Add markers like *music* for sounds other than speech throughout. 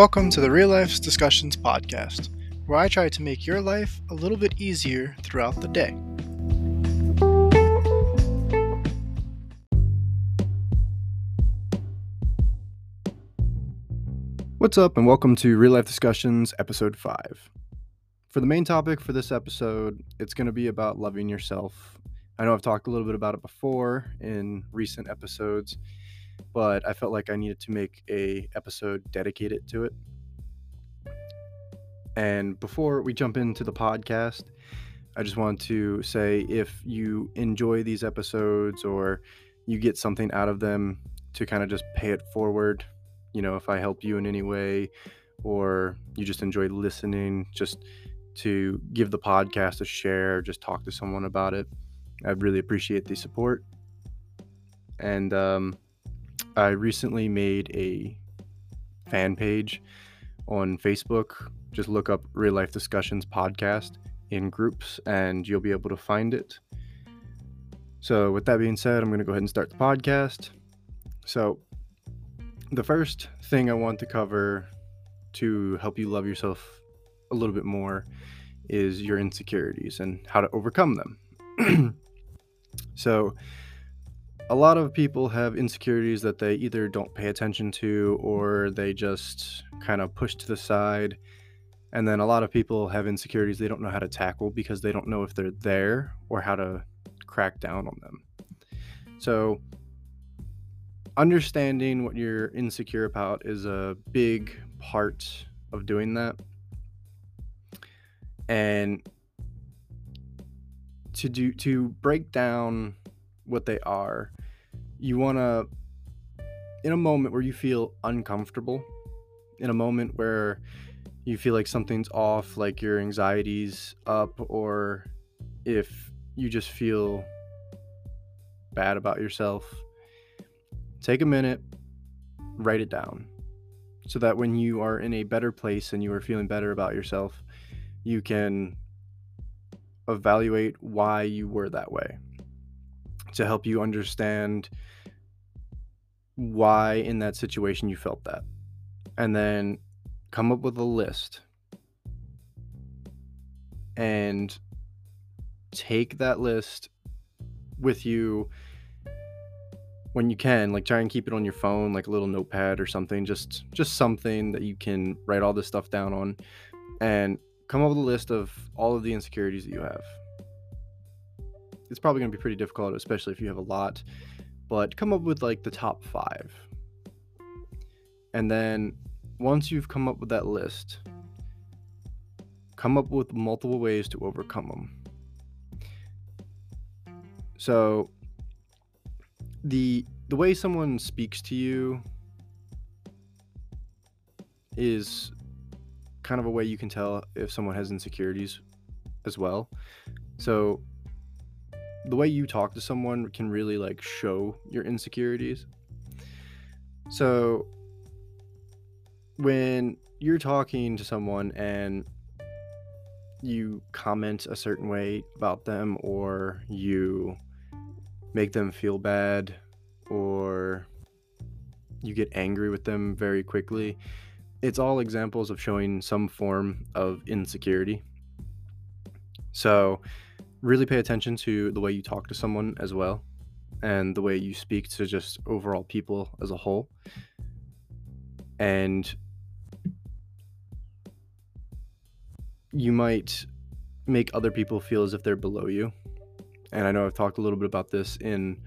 Welcome to the Real Life Discussions podcast, where I try to make your life a little bit easier throughout the day. What's up, and welcome to Real Life Discussions, Episode 5. For the main topic for this episode, it's going to be about loving yourself. I know I've talked a little bit about it before in recent episodes, but I felt like I needed to make a episode dedicated to it. And before we jump into the podcast, I just want to say if you enjoy these episodes or you get something out of them to kind of just pay it forward, you know, if I help you in any way or you just enjoy listening, just to give the podcast a share, just talk to someone about it. I'd really appreciate the support. And um, I recently made a fan page on Facebook. Just look up Real Life Discussions Podcast in groups and you'll be able to find it. So, with that being said, I'm going to go ahead and start the podcast. So, the first thing I want to cover to help you love yourself a little bit more is your insecurities and how to overcome them. *clears throat* so, a lot of people have insecurities that they either don't pay attention to or they just kind of push to the side. And then a lot of people have insecurities they don't know how to tackle because they don't know if they're there or how to crack down on them. So, understanding what you're insecure about is a big part of doing that. And to do to break down what they are. You want to in a moment where you feel uncomfortable in a moment where you feel like something's off like your anxiety's up or if you just feel bad about yourself take a minute write it down so that when you are in a better place and you are feeling better about yourself you can evaluate why you were that way to help you understand why in that situation you felt that. And then come up with a list. And take that list with you when you can. Like try and keep it on your phone like a little notepad or something. Just just something that you can write all this stuff down on. And come up with a list of all of the insecurities that you have it's probably going to be pretty difficult, especially if you have a lot. But come up with like the top five. And then once you've come up with that list, come up with multiple ways to overcome them. So the the way someone speaks to you is kind of a way you can tell if someone has insecurities as well. So the way you talk to someone can really like show your insecurities. So when you're talking to someone and you comment a certain way about them or you make them feel bad or you get angry with them very quickly, it's all examples of showing some form of insecurity. So, really pay attention to the way you talk to someone as well and the way you speak to just overall people as a whole. And you might make other people feel as if they're below you. And I know I've talked a little bit about this in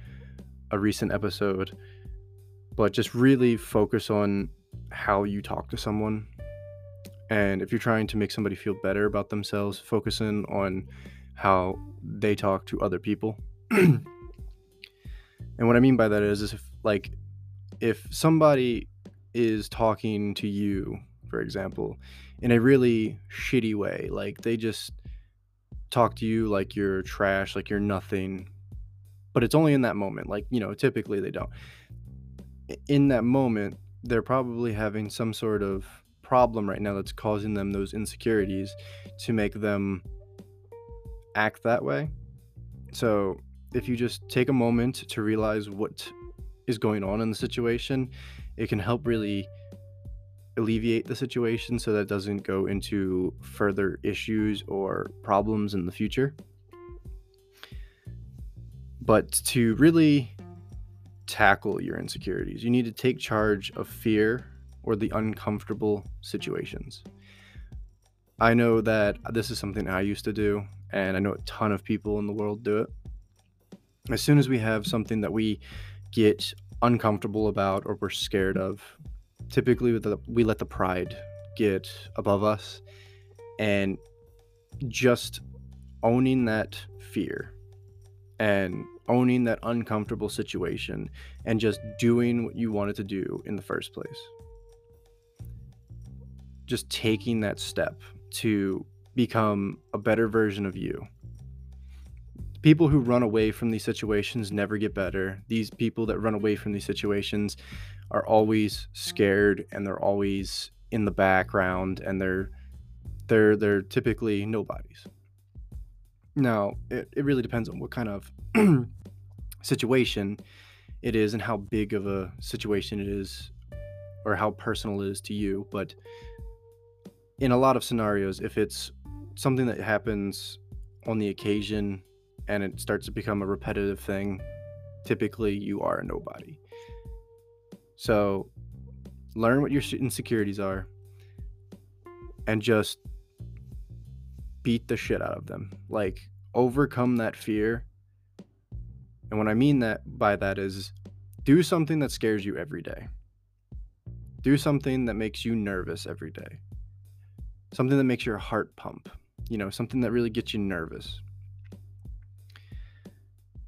a recent episode, but just really focus on how you talk to someone. And if you're trying to make somebody feel better about themselves, focusing on how they talk to other people. *clears throat* and what I mean by that is, is if like if somebody is talking to you, for example, in a really shitty way, like they just talk to you like you're trash, like you're nothing, but it's only in that moment. Like, you know, typically they don't. In that moment, they're probably having some sort of problem right now that's causing them those insecurities to make them act that way. So if you just take a moment to realize what is going on in the situation, it can help really alleviate the situation so that doesn't go into further issues or problems in the future. But to really tackle your insecurities, you need to take charge of fear or the uncomfortable situations. I know that this is something I used to do, and I know a ton of people in the world do it. As soon as we have something that we get uncomfortable about or we're scared of, typically we let the pride get above us and just owning that fear and owning that uncomfortable situation and just doing what you wanted to do in the first place. Just taking that step to become a better version of you. People who run away from these situations never get better. These people that run away from these situations are always scared and they're always in the background and they're they're they're typically nobodies. Now, it, it really depends on what kind of *clears throat* situation it is and how big of a situation it is or how personal it is to you. But in a lot of scenarios, if it's something that happens on the occasion and it starts to become a repetitive thing, typically you are a nobody. So learn what your insecurities are and just beat the shit out of them. Like overcome that fear. And what I mean that by that is do something that scares you every day. Do something that makes you nervous every day. Something that makes your heart pump. You know, something that really gets you nervous.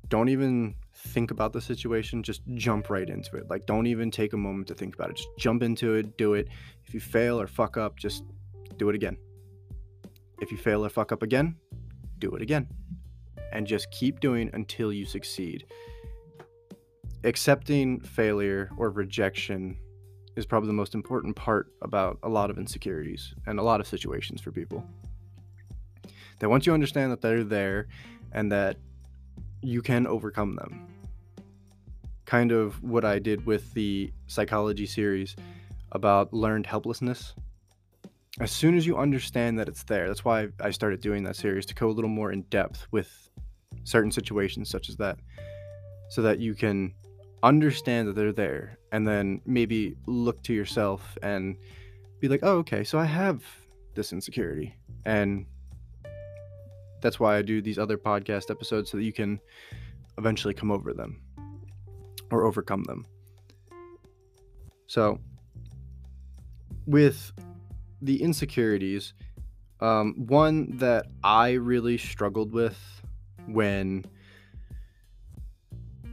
Don't even think about the situation, just jump right into it. Like, don't even take a moment to think about it. Just jump into it, do it. If you fail or fuck up, just do it again. If you fail or fuck up again, do it again. And just keep doing until you succeed. Accepting failure or rejection is probably the most important part about a lot of insecurities and a lot of situations for people. That once you understand that they're there and that you can overcome them. Kind of what I did with the psychology series about learned helplessness as soon as you understand that it's there, that's why I started doing that series to go a little more in depth with certain situations such as that, so that you can understand that they're there and then maybe look to yourself and be like, oh, okay, so I have this insecurity. And that's why I do these other podcast episodes so that you can eventually come over them or overcome them. So, with the insecurities, um, one that I really struggled with when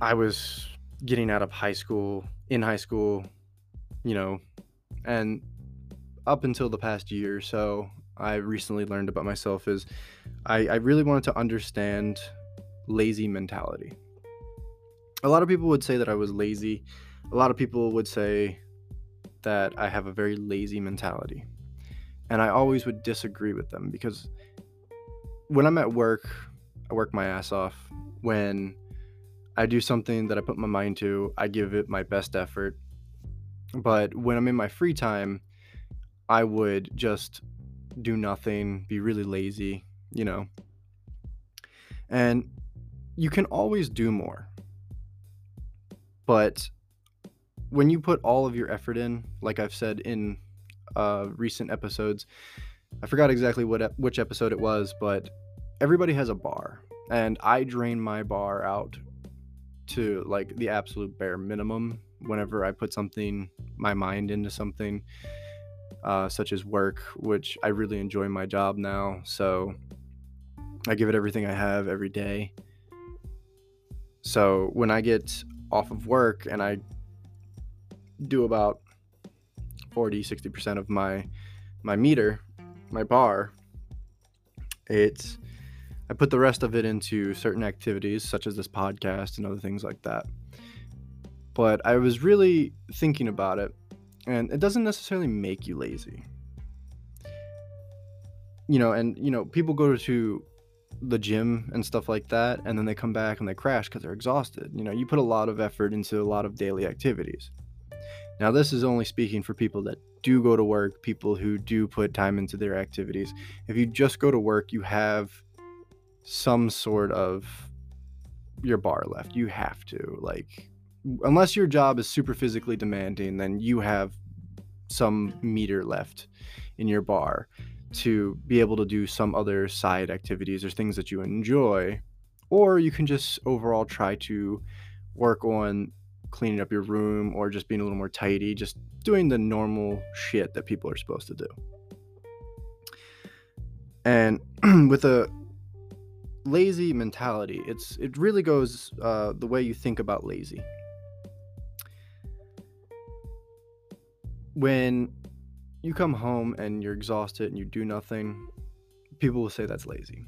I was getting out of high school, in high school, you know, and up until the past year or so, I recently learned about myself is I, I really wanted to understand lazy mentality. A lot of people would say that I was lazy. A lot of people would say that I have a very lazy mentality. And I always would disagree with them because when I'm at work, I work my ass off. When I do something that I put my mind to, I give it my best effort. But when I'm in my free time, I would just do nothing, be really lazy, you know. And you can always do more. But when you put all of your effort in, like I've said in uh, recent episodes. I forgot exactly what which episode it was, but everybody has a bar, and I drain my bar out to like the absolute bare minimum whenever I put something, my mind into something, uh, such as work, which I really enjoy my job now. So I give it everything I have every day. So when I get off of work and I do about 40 60% of my my meter my bar it's i put the rest of it into certain activities such as this podcast and other things like that but i was really thinking about it and it doesn't necessarily make you lazy you know and you know people go to the gym and stuff like that and then they come back and they crash because they're exhausted you know you put a lot of effort into a lot of daily activities Now, this is only speaking for people that do go to work, people who do put time into their activities. If you just go to work, you have some sort of your bar left. You have to. Like, unless your job is super physically demanding, then you have some meter left in your bar to be able to do some other side activities or things that you enjoy. Or you can just overall try to work on cleaning up your room or just being a little more tidy, just doing the normal shit that people are supposed to do. And *clears throat* with a lazy mentality, it's it really goes uh, the way you think about lazy. When you come home and you're exhausted and you do nothing, people will say that's lazy.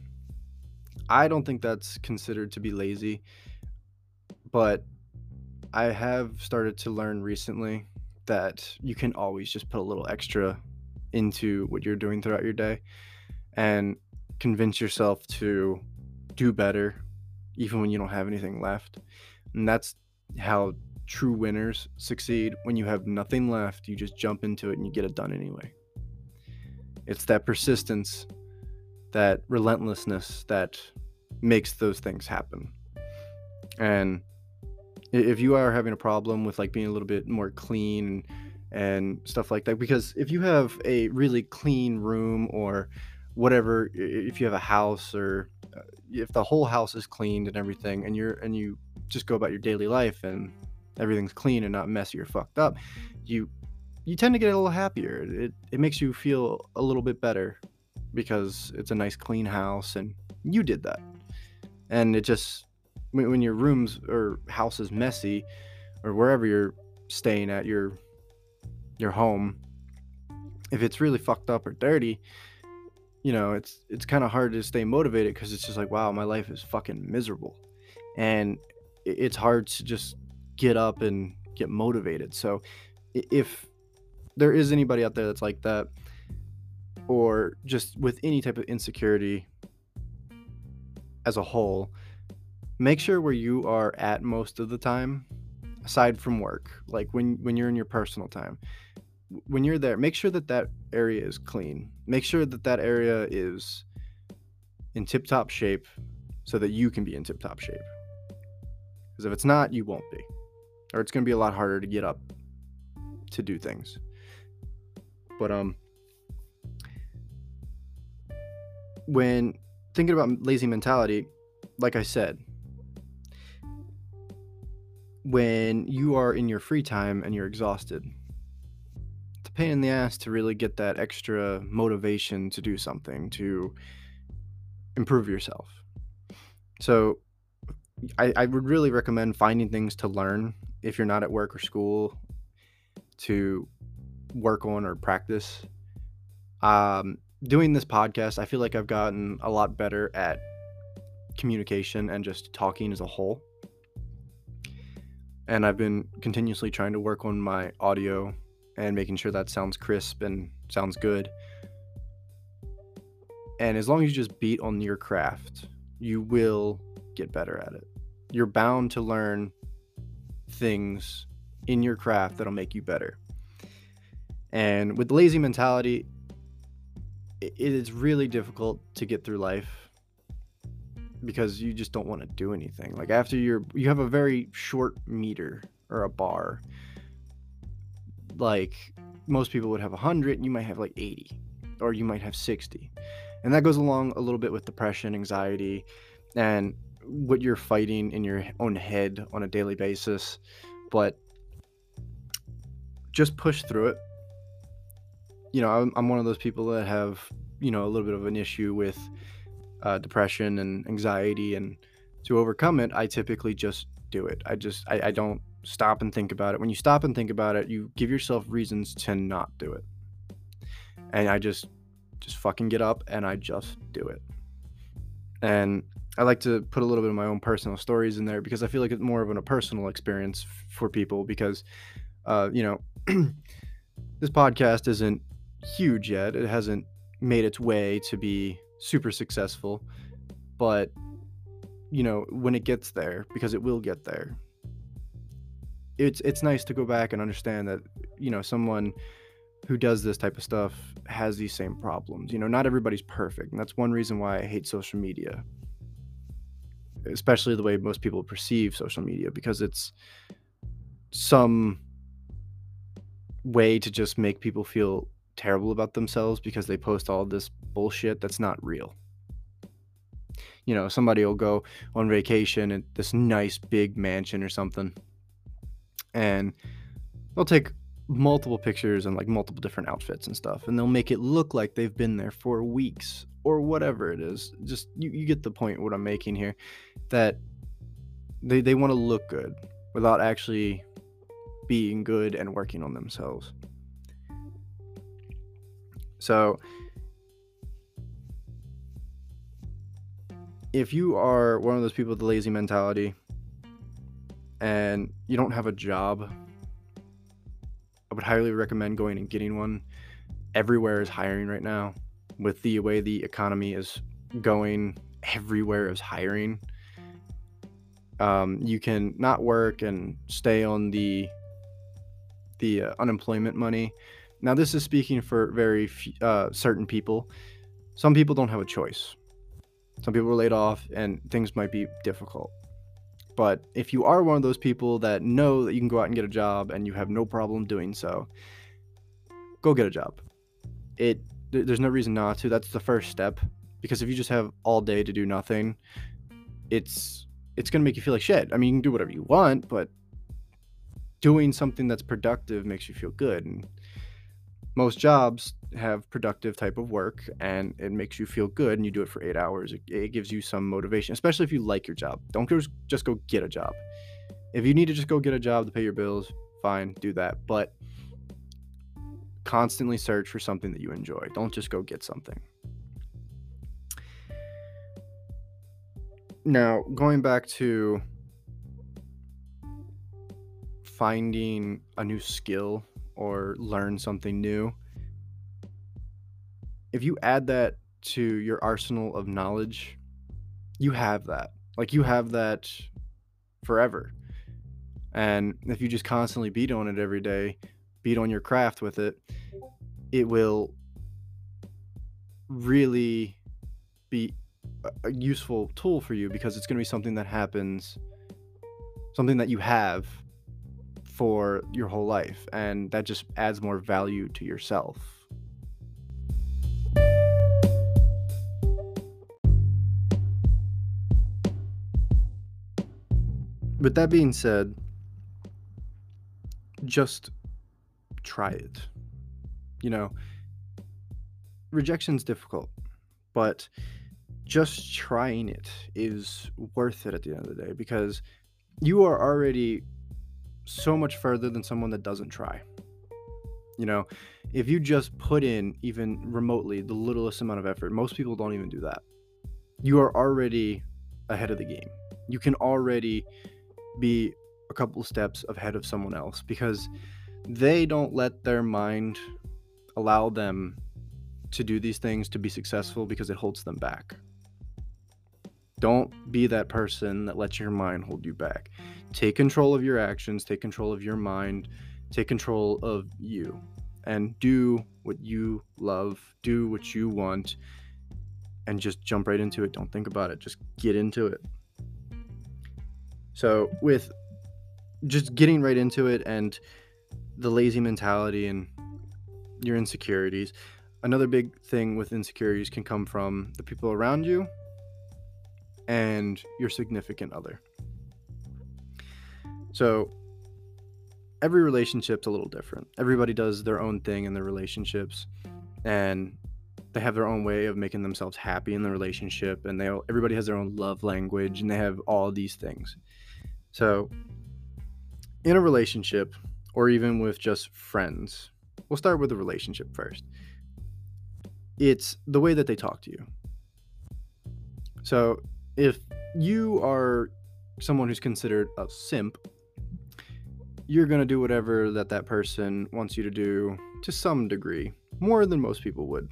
I don't think that's considered to be lazy, but I have started to learn recently that you can always just put a little extra into what you're doing throughout your day and convince yourself to do better even when you don't have anything left. And that's how true winners succeed. When you have nothing left, you just jump into it and you get it done anyway. It's that persistence, that relentlessness that makes those things happen. And if you are having a problem with like being a little bit more clean and stuff like that because if you have a really clean room or whatever if you have a house or uh, if the whole house is cleaned and everything and you're and you just go about your daily life and everything's clean and not messy or fucked up you you tend to get a little happier. It it makes you feel a little bit better because it's a nice clean house and you did that. And it just when, when your rooms or house is messy or wherever you're staying at your your home if it's really fucked up or dirty you know it's it's kind of hard to stay motivated because it's just like wow my life is fucking miserable. And it's hard to just get up and get motivated. So if there is anybody out there that's like that or just with any type of insecurity as a whole make sure where you are at most of the time aside from work like when when you're in your personal time when you're there make sure that that area is clean. Make sure that that area is in tip top shape so that you can be in tip top shape. Because if it's not you won't be or it's going to be a lot harder to get up to do things but um when thinking about lazy mentality like i said when you are in your free time and you're exhausted. It's a pain in the ass to really get that extra motivation to do something, to improve yourself. So, I, I would really recommend finding things to learn if you're not at work or school to work on or practice. Um, doing this podcast, I feel like I've gotten a lot better at communication and just talking as a whole and I've been continuously trying to work on my audio and making sure that sounds crisp and sounds good. And as long as you just beat on your craft, you will get better at it. You're bound to learn things in your craft that'll make you better. And with lazy mentality, it is really difficult to get through life because you just don't want to do anything. Like after you're you have a very short meter or a bar. Like most people would have 100, you might have like 80 or you might have 60. And that goes along a little bit with depression, anxiety, and what you're fighting in your own head on a daily basis. But just push through it. You know, I'm, I'm one of those people that have, you know, a little bit of an issue with uh, depression and anxiety and to overcome it i typically just do it i just I, I don't stop and think about it when you stop and think about it you give yourself reasons to not do it and i just just fucking get up and i just do it and i like to put a little bit of my own personal stories in there because i feel like it's more of an, a personal experience for people because uh, you know *clears throat* this podcast isn't huge yet it hasn't made its way to be super successful, but you know, when it gets there, because it will get there, it's it's nice to go back and understand that you know someone who does this type of stuff has these same problems. You know, not everybody's perfect, and that's one reason why I hate social media. Especially the way most people perceive social media because it's some way to just make people feel terrible about themselves because they post all this bullshit that's not real. You know, somebody will go on vacation at this nice big mansion or something, and they'll take multiple pictures and like multiple different outfits and stuff, and they'll make it look like they've been there for weeks or whatever it is. Just you, you get the point what I'm making here. That they, they want to look good without actually being good and working on themselves. So, if you are one of those people with the lazy mentality and you don't have a job, I would highly recommend going and getting one. Everywhere is hiring right now. With the way the economy is going, everywhere is hiring. Um, you can not work and stay on the the uh, unemployment money. Now, this is speaking for very uh, certain people. Some people don't have a choice. Some people are laid off, and things might be difficult. But if you are one of those people that know that you can go out and get a job and you have no problem doing so, go get a job. It there's no reason not to. That's the first step because if you just have all day to do nothing, it's it's going to make you feel like shit. I mean, you can do whatever you want, but doing something that's productive makes you feel good and most jobs have productive type of work and it makes you feel good and you do it for eight hours it, it, gives you some motivation especially if you like your job. Don't just, just go get a job. If you need to just go get a job to pay your bills fine do that but constantly search for something that you enjoy. Don't just go get something. Now going back to finding a new skill or learn something new, if you add that to your arsenal of knowledge, you have that. Like you have that forever. And if you just constantly beat on it every day, beat on your craft with it, it will really be a useful tool for you because it's going to be something that happens, something that you have for your whole life, and that just adds more value to yourself. With that being said, just try it. You know, rejection's difficult, but just trying it is worth it at the end of the day because you are already so much further than someone that doesn't try. You know, if you just put in even remotely the littlest amount of effort, most people don't even do that. You are already ahead of the game. You can already be a couple steps ahead of someone else because they don't let their mind allow them to do these things to be successful because it holds them back. Don't be that person that lets your mind hold you back. Take control of your actions, take control of your mind, take control of you, and do what you love, do what you want, and just jump right into it. Don't think about it, just get into it. So, with just getting right into it and the lazy mentality and your insecurities, another big thing with insecurities can come from the people around you and your significant other. So every relationship's a little different. Everybody does their own thing in their relationships and they have their own way of making themselves happy in the relationship and they everybody has their own love language and they have all these things. So in a relationship or even with just friends, we'll start with the relationship first. It's the way that they talk to you. So if you are someone who's considered a simp, you're going to do whatever that that person wants you to do to some degree, more than most people would.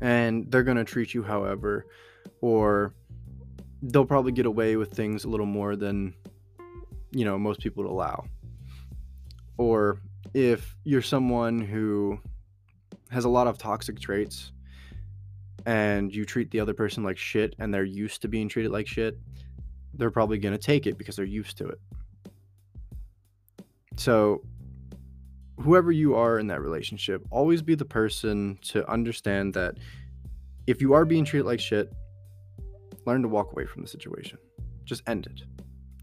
And they're going to treat you however, or they'll probably get away with things a little more than you know most people would allow or if you're someone who has a lot of toxic traits and you treat the other person like shit and they're used to being treated like shit they're probably going to take it because they're used to it. So whoever you are in that relationship always be the person to understand that if you are being treated like shit learn to walk away from the situation. Just end it.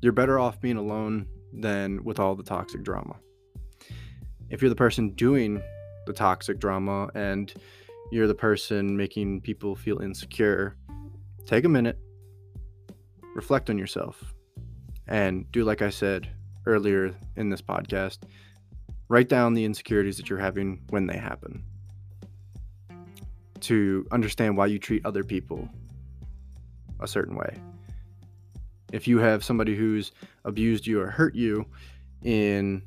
You're better off being alone than with all the toxic drama. If you're the person doing the toxic drama and you're the person making people feel insecure, take a minute, reflect on yourself, and do like I said earlier in this podcast write down the insecurities that you're having when they happen. To understand why you treat other people a certain way. If you have somebody who's abused you or hurt you in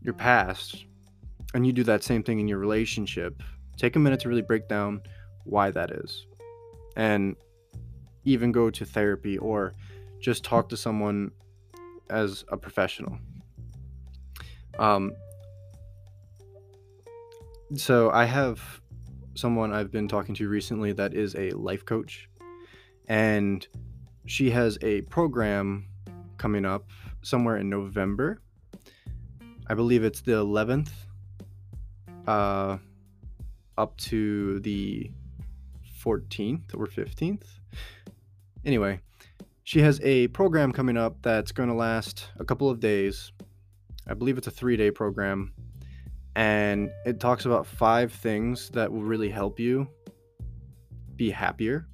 your past and you do that same thing in your relationship, take a minute to really break down why that is. And even go to therapy or just talk to someone as a professional. Um, so I have someone I've been talking to recently that is a life coach, and she has a program coming up somewhere in November. I believe it's the 11th uh, up to the 14th or 15th. Anyway, she has a program coming up that's going to last a couple of days. I believe it's a three day program. And it talks about five things that will really help you be happier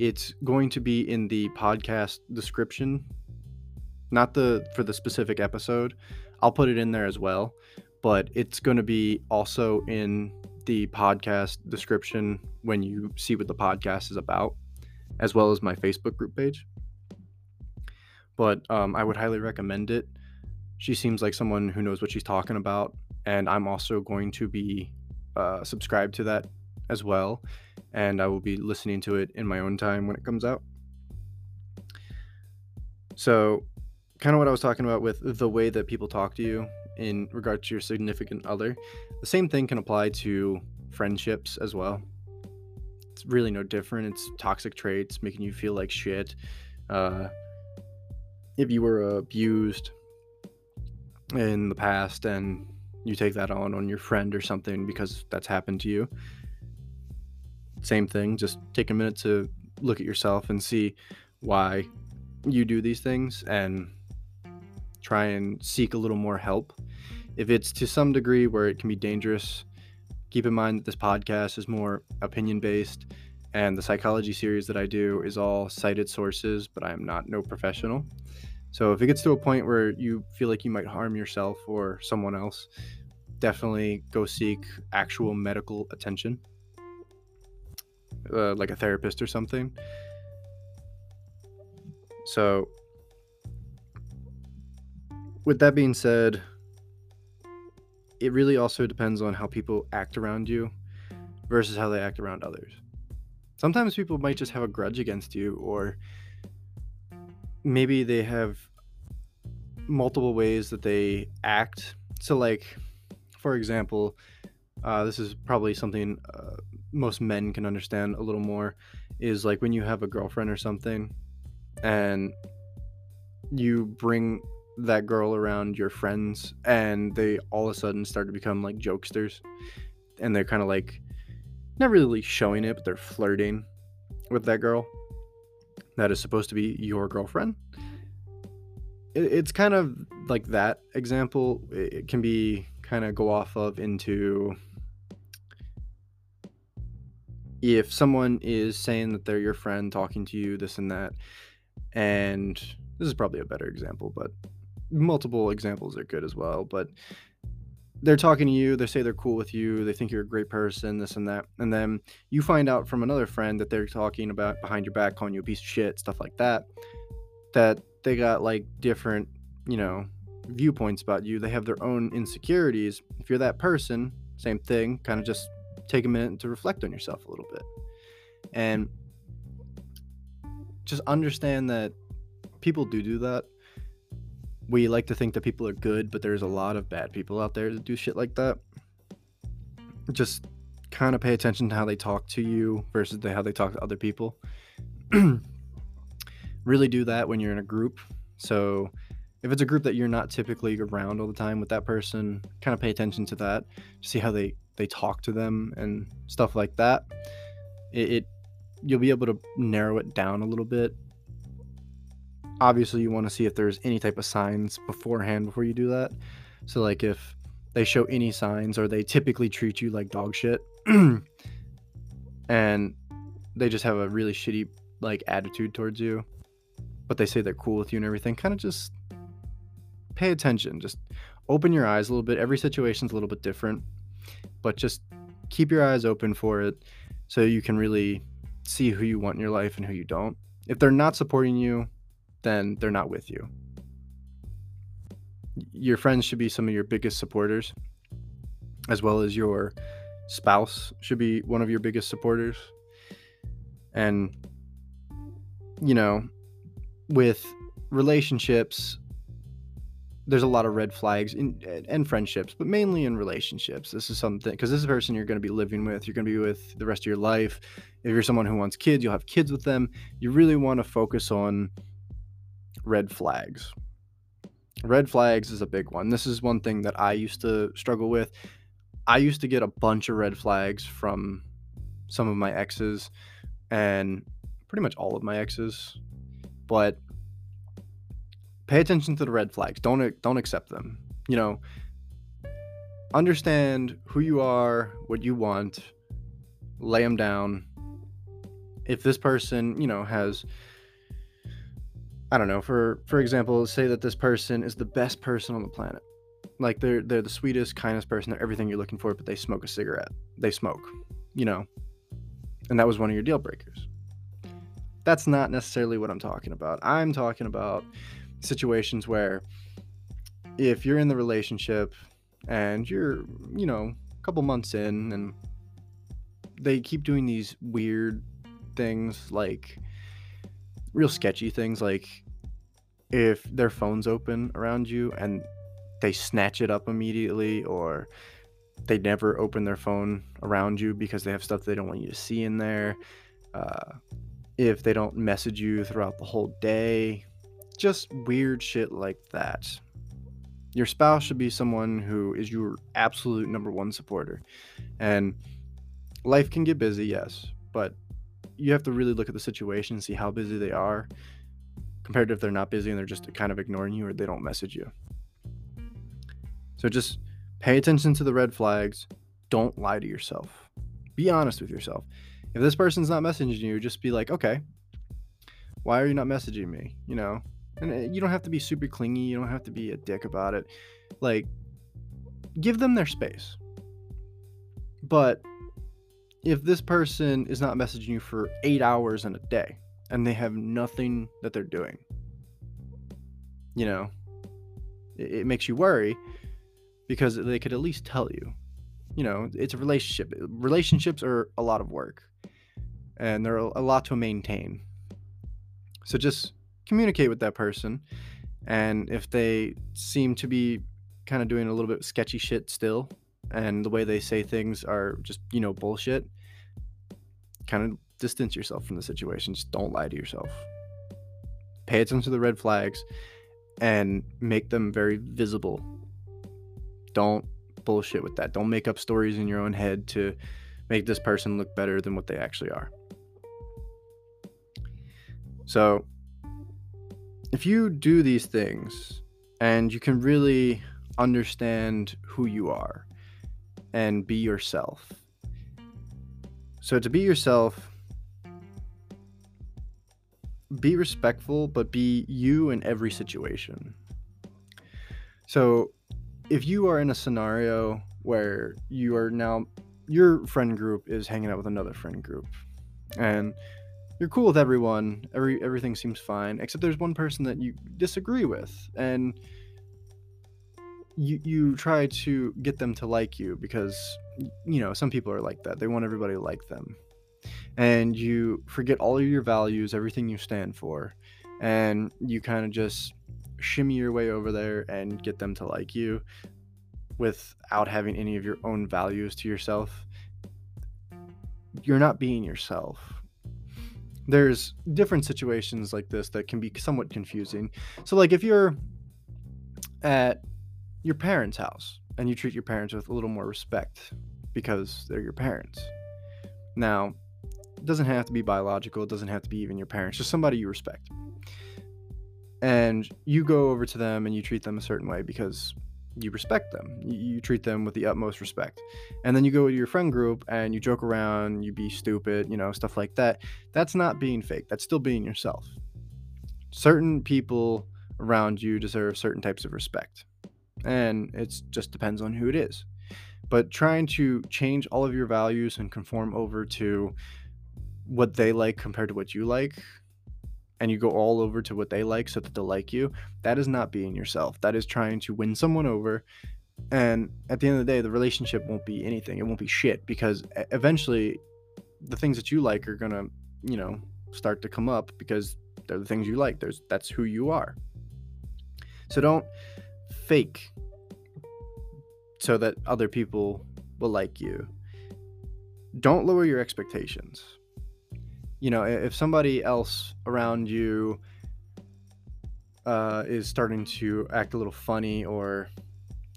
it's going to be in the podcast description, not the for the specific episode. I'll put it in there as well, but it's going to be also in the podcast description when you see what the podcast is about, as well as my Facebook group page. But um, I would highly recommend it. She seems like someone who knows what she's talking about, and I'm also going to be uh, subscribed to that as well and I will be listening to it in my own time when it comes out. So, kind of what I was talking about with the way that people talk to you in regard to your significant other, the same thing can apply to friendships as well. It's really no different. It's toxic traits making you feel like shit. Uh, if you were abused in the past and you take that on on your friend or something because that's happened to you, same thing. Just take a minute to look at yourself and see why you do these things and try and seek a little more help. If it's to some degree where it can be dangerous, keep in mind that this podcast is more opinion based and the psychology series that I do is all cited sources, but I am not no professional. So if it gets to a point where you feel like you might harm yourself or someone else, definitely go seek actual medical attention uh, like a therapist or something. So, with that being said, it really also depends on how people act around you versus how they act around others. Sometimes people might just have a grudge against you, or maybe they have multiple ways that they act. So, like, for example, uh, this is probably something uh, most men can understand a little more is like when you have a girlfriend or something and you bring that girl around your friends and they all of a sudden start to become like jokesters and they're kind of like not really showing it but they're flirting with that girl that is supposed to be your girlfriend. It's kind of like that example. It can be kind of go off of into if someone is saying that they're your friend talking to you this and that and this is probably a better example but multiple examples are good as well but they're talking to you they say they're cool with you they think you're a great person this and that and then you find out from another friend that they're talking about behind your back calling you a piece of shit stuff like that that they got like different you know viewpoints about you they have their own insecurities. If you're that person same thing kind of just take a minute to reflect on yourself a little bit. And just understand that people do do that we like to think that people are good, but there's a lot of bad people out there that do shit like that. Just kind of pay attention to how they talk to you versus the, how they talk to other people. *clears throat* really do that when you're in a group. So if it's a group that you're not typically around all the time with that person, kind of pay attention to that. See how they they talk to them and stuff like that. It, it you'll be able to narrow it down a little bit. Obviously, you want to see if there's any type of signs beforehand before you do that. So like if they show any signs or they typically treat you like dog shit *clears throat* and they just have a really shitty like attitude towards you but they say they're cool with you and everything kind of just pay attention. Just open your eyes a little bit. Every situation's a little bit different but just keep your eyes open for it so you can really see who you want in your life and who you don't. If they're not supporting you then they're not with you your friends should be some of your biggest supporters, as well as your spouse should be one of your biggest supporters. And, you know, with relationships, there's a lot of red flags in and friendships, but mainly in relationships. This is something because this is a person you're going to be living with. You're going to be with the rest of your life. If you're someone who wants kids, you'll have kids with them. You really want to focus on red flags. Red flags is a big one. This is one thing that I used to struggle with. I used to get a bunch of red flags from some of my exes and pretty much all of my exes. But pay attention to the red flags. Don't don't accept them. You know, understand who you are, what you want, lay them down. If this person, you know, has I don't know, for for example, say that this person is the best person on the planet. Like they're they're the sweetest, kindest person, they're everything you're looking for, but they smoke a cigarette. They smoke, you know. And that was one of your deal breakers. That's not necessarily what I'm talking about. I'm talking about situations where if you're in the relationship and you're, you know, a couple months in and they keep doing these weird things like real sketchy things like if their phone's open around you and they snatch it up immediately or they never open their phone around you because they have stuff they don't want you to see in there uh, if they don't message you throughout the whole day just weird shit like that. Your spouse should be someone who is your absolute number one supporter. And life can get busy yes but you have to really look at the situation and see how busy they are compared to if they're not busy and they're just kind of ignoring you or they don't message you. So just pay attention to the red flags. Don't lie to yourself. Be honest with yourself. If this person's not messaging you, just be like, okay, why are you not messaging me? You know, and eh, you don't have to be super clingy. You don't have to be a dick about it. Like, give them their space. But if this person is not messaging you for eight hours in a day and they have nothing that they're doing, you know, it, it makes you worry because they could at least tell you. You know, it's a relationship. Relationships are a lot of work and they're a lot to maintain. So just communicate with that person. And if they seem to be kind of doing a little bit sketchy shit still, and the way they say things are just you know bullshit kind of distance yourself from the situation. Just don't lie to yourself. Pay attention to the red flags and make them very visible. Don't bullshit with that. Don't make up stories in your own head to make this person look better than what they actually are. So if you do these things and you can really understand who you are and be yourself. So, to be yourself, be respectful, but be you in every situation. So, if you are in a scenario where you are now, your friend group is hanging out with another friend group, and you're cool with everyone, every everything seems fine, except there's one person that you disagree with, and you you try to get them to like you because you know some people are like that they want everybody to like them and you forget all of your values everything you stand for and you kind of just shimmy your way over there and get them to like you without having any of your own values to yourself, you're not being yourself. There's different situations like this that can be somewhat confusing. So, like, if you're at your parents' house and you treat your parents with a little more respect because they're your parents. Now, it doesn't have to be biological, it doesn't have to be even your parents, just somebody you respect. And you go over to them and you treat them a certain way because you respect them. You, treat them with the utmost respect. And then you go to your friend group and you joke around, you be stupid, you know, stuff like that. That's not being fake. That's still being yourself. Certain people around you deserve certain types of respect. And it just depends on who it is. But trying to change all of your values and conform over to what they like compared to what you like, and you go all over to what they like so that they'll like you, that is not being yourself. That is trying to win someone over. And at the end of the day, the relationship won't be anything. It won't be shit because eventually the things that you like are going to, you know, start to come up because they're the things you like. There's that's who you are. So don't fake so that other people will like you. Don't lower your expectations. You know, if somebody else around you uh, is starting to act a little funny or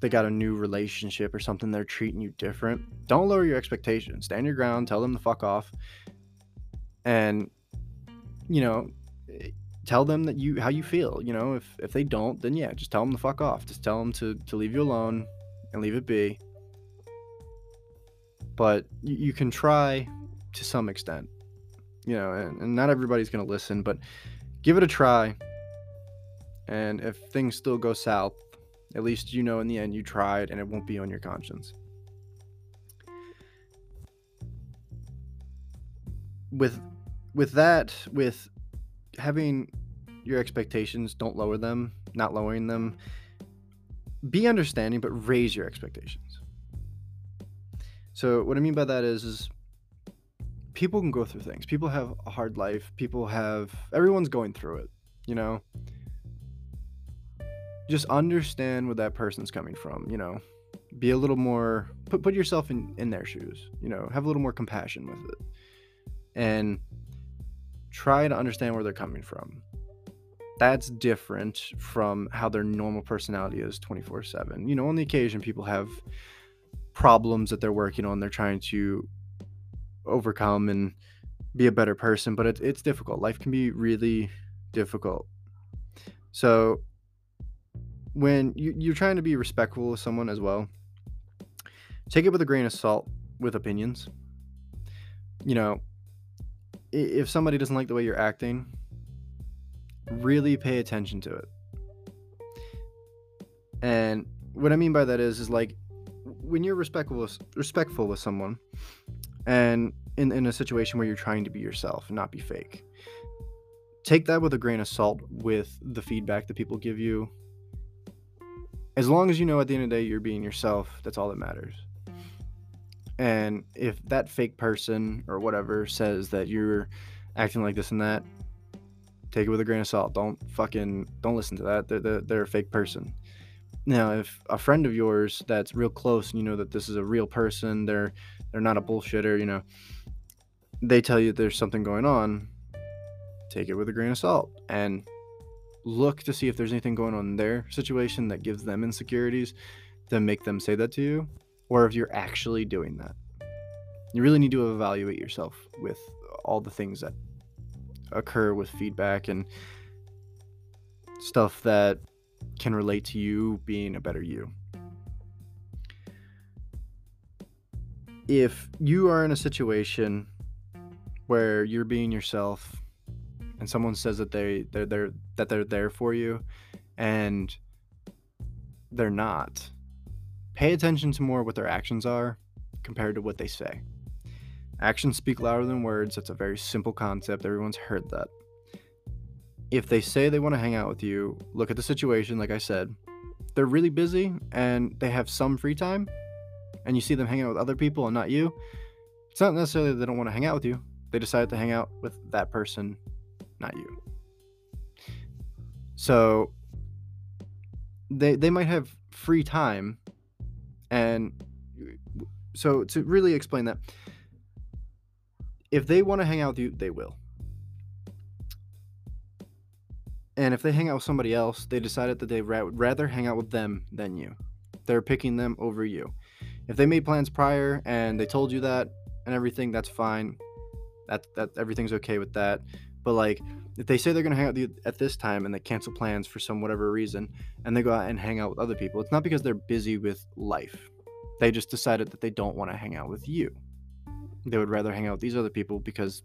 they got a new relationship or something, they're treating you different, don't lower your expectations. Stand your ground, tell them to fuck off. And, you know, tell them that you how you feel you know if if they don't then yeah just tell them to fuck off. Just tell them to to leave you alone and leave it be. But you, you can try to some extent you know and, and not everybody's gonna listen but give it a try. And if things still go south at least you know in the end you tried and it won't be on your conscience. With with that with having your expectations, don't lower them, not lowering them. Be understanding, but raise your expectations. So what I mean by that is, is people can go through things. People have a hard life. People have everyone's going through it, you know. Just understand where that person's coming from, you know. Be a little more put put yourself in in their shoes, you know. Have a little more compassion with it. And try to understand where they're coming from. That's different from how their normal personality is 24 7. You know, on the occasion, people have problems that they're working on, they're trying to overcome and be a better person, but it, it's difficult. Life can be really difficult. So, when you, you're trying to be respectful of someone as well, take it with a grain of salt with opinions. You know, if somebody doesn't like the way you're acting, really pay attention to it. And what I mean by that is, is like when you're respectful, respectful with someone, and in, in a situation where you're trying to be yourself and not be fake, take that with a grain of salt with the feedback that people give you. As long as you know at the end of the day you're being yourself, that's all that matters. And if that fake person or whatever says that you're acting like this and that, take it with a grain of salt. Don't fucking don't listen to that. They're, they're, they're a fake person. Now, if a friend of yours that's real close and you know that this is a real person, they're they're not a bullshitter, you know, they tell you there's something going on, take it with a grain of salt and look to see if there's anything going on in their situation that gives them insecurities that make them say that to you or if you're actually doing that. You really need to evaluate yourself with all the things that occur with feedback and stuff that can relate to you being a better you. If you are in a situation where you're being yourself and someone says that they they're, that they're there for you and they're not Pay attention to more what their actions are compared to what they say. Actions speak louder than words. That's a very simple concept. Everyone's heard that. If they say they want to hang out with you, look at the situation, like I said. They're really busy and they have some free time, and you see them hanging out with other people and not you. It's not necessarily that they don't want to hang out with you. They decided to hang out with that person, not you. So they they might have free time and so to really explain that if they want to hang out with you they will. And if they hang out with somebody else they decided that they ra- would rather hang out with them than you. They're picking them over you. If they made plans prior and they told you that and everything that's fine. That that everything's okay with that but like if they say they're going to hang out at this time and they cancel plans for some whatever reason and they go out and hang out with other people it's not because they're busy with life. They just decided that they don't want to hang out with you. They would rather hang out with these other people because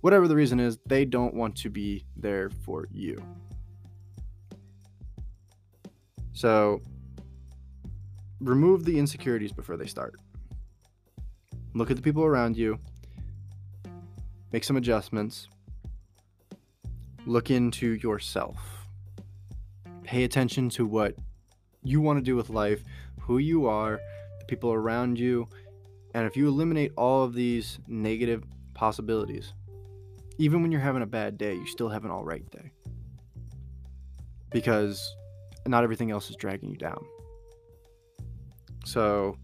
whatever the reason is they don't want to be there for you. So remove the insecurities before they start. Look at the people around you. Make some adjustments look into yourself. Pay attention to what you want to do with life, who you are, the people around you, and if you eliminate all of these negative possibilities, even when you're having a bad day, you still have an all right day. Because not everything else is dragging you down. So,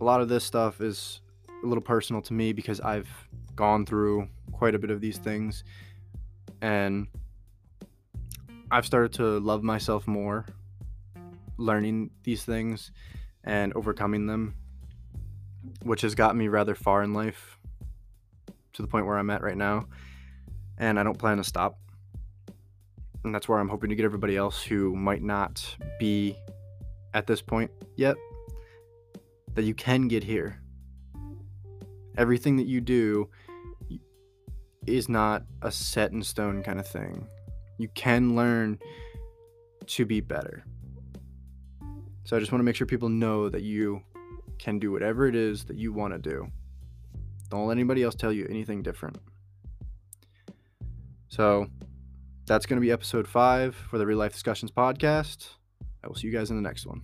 a lot of this stuff is a little personal to me because I've gone through quite a bit of these things and I've started to love myself more learning these things and overcoming them which has got me rather far in life to the point where I'm at right now and I don't plan to stop. And that's where I'm hoping to get everybody else who might not be at this point yet that you can get here. Everything that you do is not a set in stone kind of thing. You can learn to be better. So I just want to make sure people know that you can do whatever it is that you want to do. Don't let anybody else tell you anything different. So that's going to be episode five for the Real Life Discussions podcast. I will see you guys in the next one.